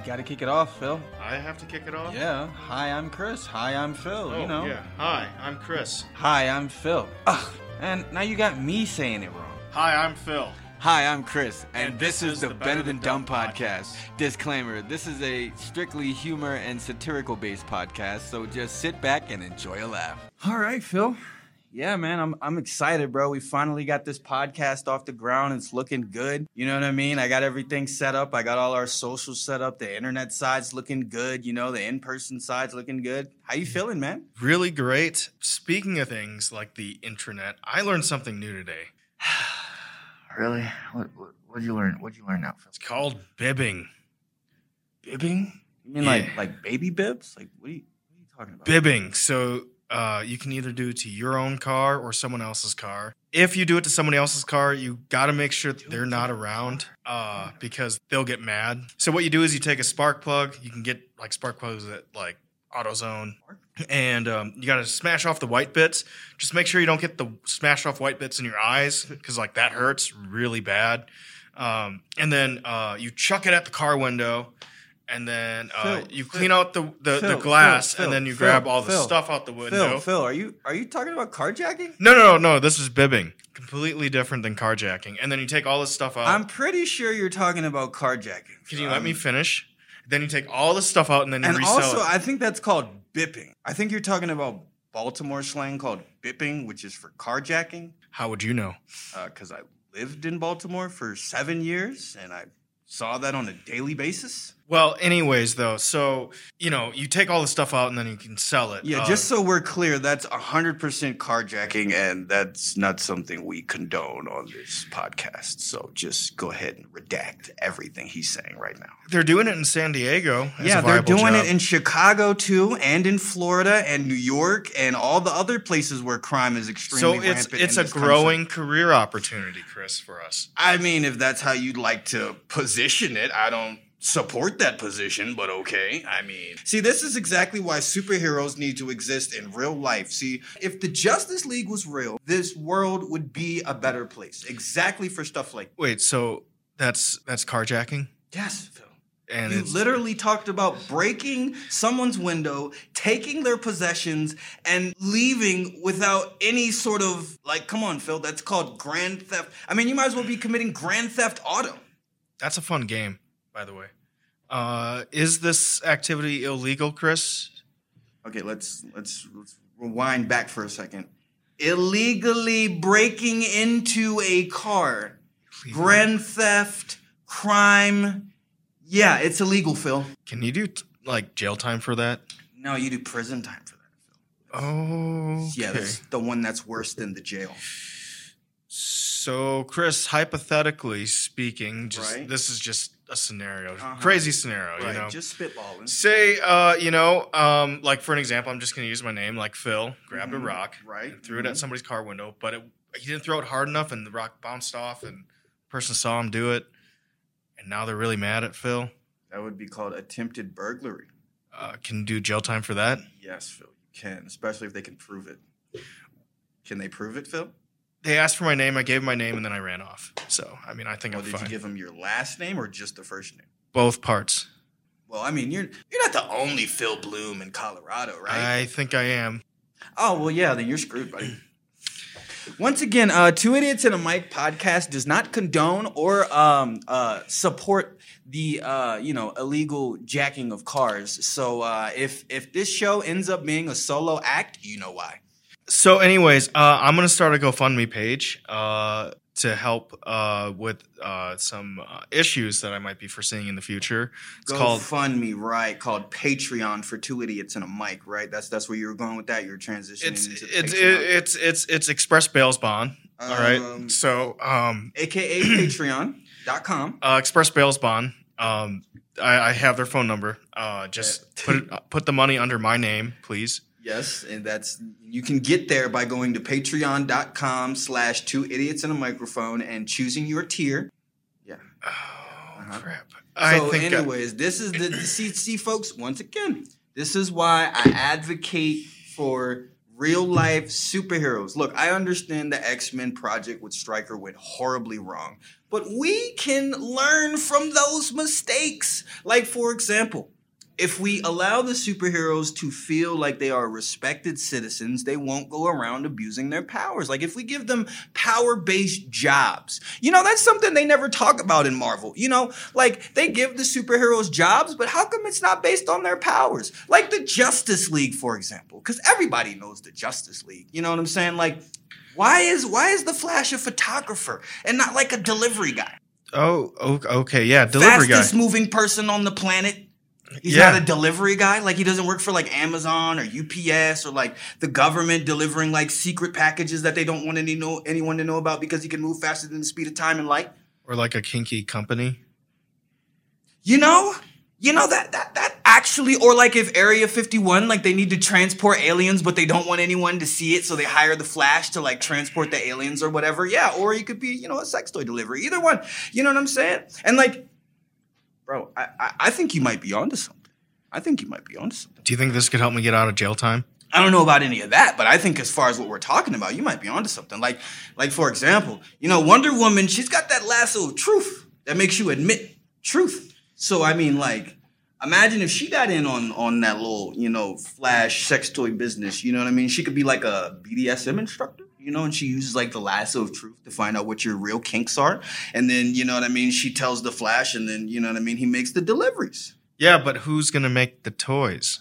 You gotta kick it off, Phil. I have to kick it off? Yeah. Hi, I'm Chris. Hi, I'm Phil. Oh, you know. yeah. Hi, I'm Chris. Hi, I'm Phil. Ugh. And now you got me saying it wrong. Hi, I'm Phil. Hi, I'm Chris, and, And this, this is is the the Better Than Dumb podcast. Disclaimer this is a strictly humor and satirical based podcast, so just sit back and enjoy a laugh. All right, Phil. Yeah, man, I'm I'm excited, bro. We finally got this podcast off the ground. It's looking good. You know what I mean? I got everything set up. I got all our social set up. The internet side's looking good. You know, the in-person side's looking good. How you feeling, man? Really great. Speaking of things like the intranet, I learned something new today. Really? What what what'd you learn? What'd you learn now, It's called bibbing. Bibbing? You mean Yeah. like like baby bibs? Like what are you what are you talking about? Bibbing. So uh, you can either do it to your own car or someone else's car. If you do it to somebody else's car, you got to make sure they're not around uh, because they'll get mad. So what you do is you take a spark plug. You can get like spark plugs at like AutoZone, and um, you got to smash off the white bits. Just make sure you don't get the smashed off white bits in your eyes because like that hurts really bad. Um, and then uh, you chuck it at the car window. And then uh, Phil, you Phil, clean out the, the, Phil, the glass, and then you grab all the stuff out the window. Phil, Phil, are you are you talking about carjacking? No, no, no, no. This is bibbing. Completely different than carjacking. And then you take all this stuff out. I'm pretty sure you're talking about carjacking. Can you let me Um, finish? Then you take all the stuff out and then you And resell also, it. I think that's called bipping. I think you're talking about Baltimore slang called bipping, which is for carjacking. How would you know? Because I lived in Baltimore for seven years, and I saw that on a daily basis. Well, anyways, though, so you know, you take all the stuff out and then you can sell it. Yeah, Uh, just so we're clear, that's 100% carjacking, and that's not something we condone on this podcast. So just go ahead and redact everything he's saying right now. they're doing it in San Diego. as yeah, they're doing job. it in Chicago too, and in Florida, and New York, and all the other places where crime is so extremely it's rampant. it's a this country. growing career opportunity, Chris, for us. I mean, if that's how you'd like to position it, I don't support that position, but okay. I mean, see, this is exactly why superheroes need to exist in real life. See, if the Justice League was real, this world would be a better place. Exactly for stuff like Wait, so that's that's carjacking, yes, Phil. and You literally talked about breaking someone's window, taking their possessions, and leaving without any sort of like, come on, Phil, that's called grand theft. I mean, you might as well be committing grand theft auto. that's a fun game, by the way. Uh, is this activity illegal, Chris? Okay, let's let's let's rewind back for a second. Illegally breaking into a car, grand theft, crime. Yeah, it's illegal, Phil. Can you do t- like jail time for that? No, you do prison time for that, Phil. Oh, Yeah, that's the one that's worse than the jail. So, Chris, hypothetically speaking, just Right. this is just a scenario, Uh-huh. crazy scenario, Right, you know. just spitballing. Say, uh, you know, um, like for an example, I'm just going to use my name, like Phil grabbed Mhm. a rock, Right, threw it mhm. at somebody's car window, but it, he didn't throw it hard enough, and the rock bounced off, and the person saw him do it, and now they're really mad at Phil. That would be called attempted burglary. Uh, can do jail time for that. Yes, Phil, you can, especially if they can prove it. Can they prove it, Phil? They asked for my name, I gave my name, and then I ran off. So, I mean, I think Or I'm did fine. you give them your last name or just the first name? Both parts. Well, I mean, you're you're not the only Phil Bloom in Colorado, right? I think I am. Oh well, yeah. Then you're screwed, buddy. Once again, uh, Two Idiots and a Mic podcast does not condone or um, uh, support the uh, you know illegal jacking of cars. So uh, if if this show ends up being a solo act, you know why. So, anyways, uh, I'm gonna start a GoFundMe page uh, to help uh, with uh, some uh, issues that I might be foreseeing in the future. It's called fund me, right? Called Patreon for Two Idiots and a Mic, right? That's that's where you were going with that. You're transitioning it's into it's Patreon. it's it's it's Express Bails Bond. all right. Um, So, um, aka Patreon.com. uh, Express Bails Bond. Um, I, I have their phone number. Uh, just put it, put the money under my name, please. Yes, and that's you can get there by going to patreon.com slash two idiots and a microphone and choosing your tier. Yeah. Oh Uh-huh. crap! So I uh, anyways, this is the see, see folks, once again, this is why I advocate for real life superheroes. Look, I understand the X Men project with Stryker went horribly wrong, but we can learn from those mistakes. Like, for example, if we allow the superheroes to feel like they are respected citizens, they won't go around abusing their powers. Like if we give them power based jobs, you know, that's something they never talk about in Marvel. You know, like they give the superheroes jobs, but how come it's not based on their powers? Like the Justice League, for example, because everybody knows the Justice League. You know what I'm saying? Like, why is why is the Flash a photographer and not like a delivery guy? Oh, okay, yeah, delivery guy. Fastest moving person on the planet. He's Yeah. not a delivery guy. Like he doesn't work for like Amazon or UPS or like the government delivering like secret packages that they don't want any know anyone to know about because he can move faster than the speed of time and light. Or like a kinky company. You know? You know that that that actually or like if Area 51 like they need to transport aliens but they don't want anyone to see it so they hire the Flash to like transport the aliens or whatever. Yeah, or he could be, you know, a sex toy delivery. Either one. You know what I'm saying? And like bro, I I, I think you might be onto something. I think you might be onto something. Do you think this could help me get out of jail time? I don't know about any of that, but I think as far as what we're talking about, you might be onto something. Like, like for example, you know, Wonder Woman, she's got that lasso of truth that makes you admit truth. So I mean, like, imagine if she got in on on that little, you know, flash sex toy business. You know what I mean? She could be like a BDSM instructor. You know, and she uses like the lasso of truth to find out what your real kinks are. And then, you know what I mean? She tells the Flash, and then, you know what I mean? He makes the deliveries. Yeah, but who's gonna make the toys?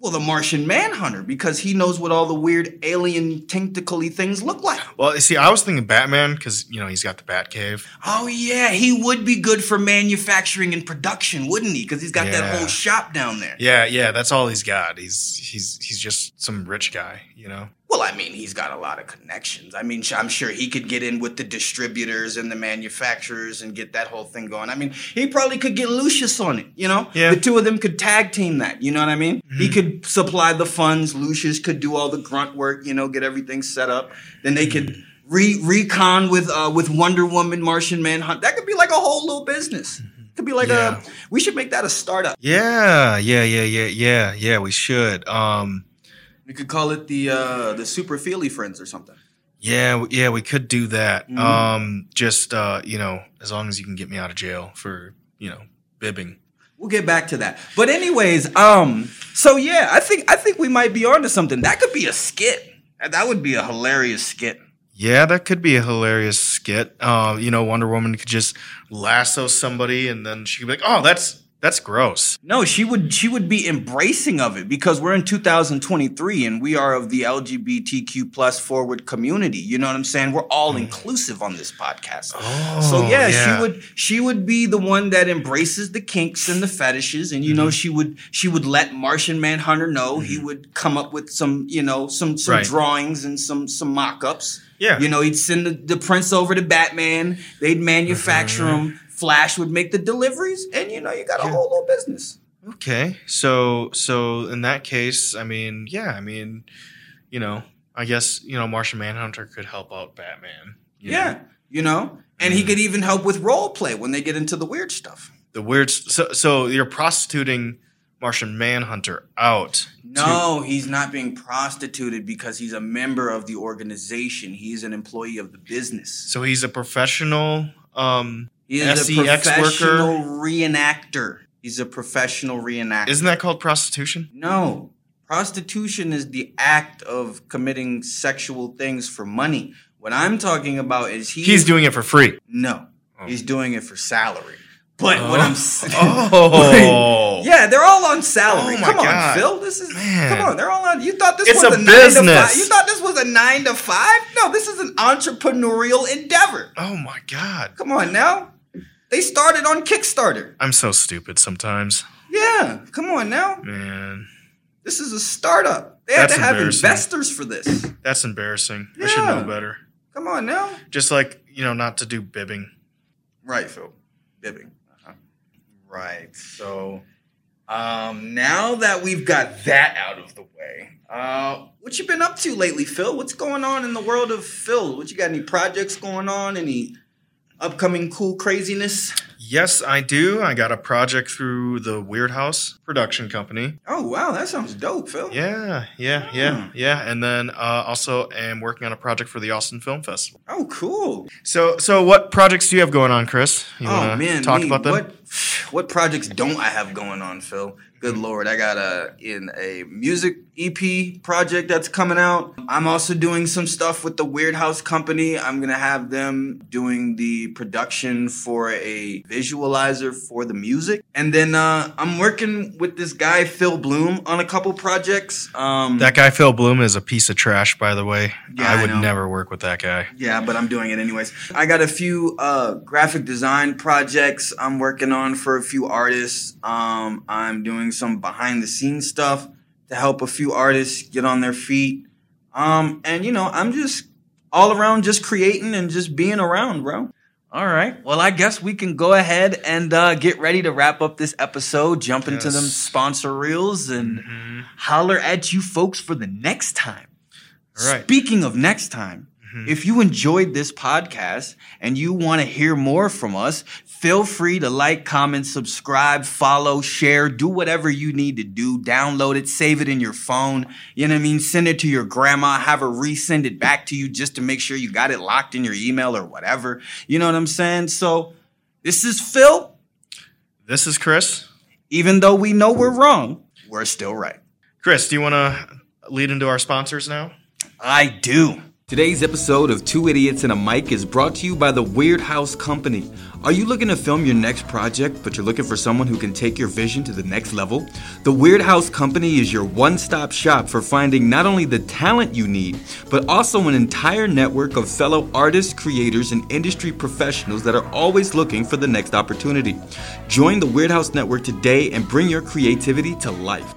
Well, the Martian Manhunter, because he knows what all the weird alien tentacly things look like. Well, see, I was thinking Batman because you know he's got the Batcave. Oh yeah, he would be good for manufacturing and production, wouldn't he? Because he's got that whole shop down there. Yeah, yeah, that's all he's got. He's he's he's just some rich guy, you know. Well, I mean, he's got a lot of connections. I mean, I'm sure he could get in with the distributors and the manufacturers and get that whole thing going. I mean, he probably could get Lucius on it, you know? Yeah. The two of them could tag team that, you know what I mean? He could supply the funds, Lucius could do all the grunt work, you know, get everything set up. Then they could re- recon with uh, with Wonder Woman, Martian Manhunt. That could be like a whole little business. Could be like Yeah. a we should make that a startup. Yeah, yeah, yeah, yeah, yeah, yeah. We should. Um, We could call it the uh the Super Feely Friends or something. yeah, yeah, we could do that. Mhm. Um, just uh, you know, as long as you can get me out of jail for you know bibbing. We'll get back to that. But anyways, um, so yeah, I think I think we might be onto something. That could be a skit. That- That would be a hilarious skit. Yeah, that could be a hilarious skit. Uh, you know, Wonder Woman could just lasso somebody, and then she could be like, "Oh, that's that's gross." No, she would she would be embracing of it because we're in 2023 and we are of the LGBTQ plus forward community. You know what I'm saying? We're all mm. inclusive on this podcast. Oh, so yeah, she would she would be the one that embraces the kinks and the fetishes, and you know mm-hmm. she would she would let Martian Manhunter know. He mm-hmm. would come up with some you know some some Right. drawings and some some mock-ups. Yeah. you know he'd send the, the prints over to Batman. They'd manufacture mm-hmm. him. Flash would make the deliveries, and you know you got a Yeah. whole little business. Okay, so so in that case, I mean, yeah, I mean, you know, I guess you know, Martian Manhunter could help out Batman. you know? Yeah, you know, and he could even help with role play when they get into the weird stuff. the weird. So so you're prostituting Martian Manhunter out. No, he's not being prostituted because he's a member of the organization. He's an employee of the business. So he's a professional. Um, He is a SEX worker? professional reenactor. He's a professional reenactor. isn't that called prostitution? no, prostitution is the act of committing sexual things for money. What I'm talking about is he He's doing it for free. no, Oh. he's doing it for salary. But what I'm saying, oh. oh, Yeah, they're all on salary. Oh come on, God. Phil. This is Man. come on. They're all on. You thought this It's was a a, nine to business. five? You thought this was a nine to five? No, this is an entrepreneurial endeavor. Oh my god, Come on now. They started on Kickstarter. I'm so stupid sometimes, Yeah, come on now. man. This is a startup. They had That's to have investors for this. That's embarrassing. I should know better. Come on now. Just like you know, not to do bibbing. Right, Phil. Bibbing. Uh-huh. Right. So um, now that we've got that out of the way, uh, what you been up to lately, Phil? What's going on in the world of Phil? What you got? Any projects going on? Any upcoming cool craziness? Yes, I do. I got a project through the Weird House production company. Oh wow, that sounds dope, Phil. Yeah, yeah, yeah, Hmm. yeah. And then uh, also am working on a project for the Austin Film Festival. Oh, cool. So, so what projects do you have going on, Chris? You oh man, talk me, about them. What what projects don't I have going on, Phil? Good lord, I got a in a music EP project that's coming out. I'm also doing some stuff with the Weird House Company. I'm gonna have them doing the production for a visualizer for the music, and then uh, I'm working with this guy Phil Bloom on a couple projects. Um, That guy Phil Bloom is a piece of trash, by the way. Yeah, I I would know. never work with that guy. Yeah, but I'm doing it anyways. I got a few uh, graphic design projects I'm working on for a few artists. Um, I'm doing some behind the scenes stuff to help a few artists get on their feet. Um, and you know, I'm just all around just creating and just being around, bro. All right. Well, I guess we can go ahead and uh, get ready to wrap up this episode, jump into them sponsor reels, and Mhm. holler at you folks for the next time. All right. Speaking of next time, Mhm. if you enjoyed this podcast and you want to hear more from us, feel free to like, comment, subscribe, follow, share, do whatever you need to do. Download it, save it in your phone. You know what I mean? Send it to your grandma, have her resend it back to you just to make sure you got it locked in your email or whatever. You know what I'm saying? So, this is Phil. This is Chris. Even though we know we're wrong, we're still right. Chris, do you want to lead into our sponsors now? I do. Today's episode of Two Idiots and a Mic is brought to you by the Weird House Company. Are you looking to film your next project, but you're looking for someone who can take your vision to the next level? The Weird House Company is your one stop shop for finding not only the talent you need, but also an entire network of fellow artists, creators, and industry professionals that are always looking for the next opportunity. Join the Weird House Network today and bring your creativity to life.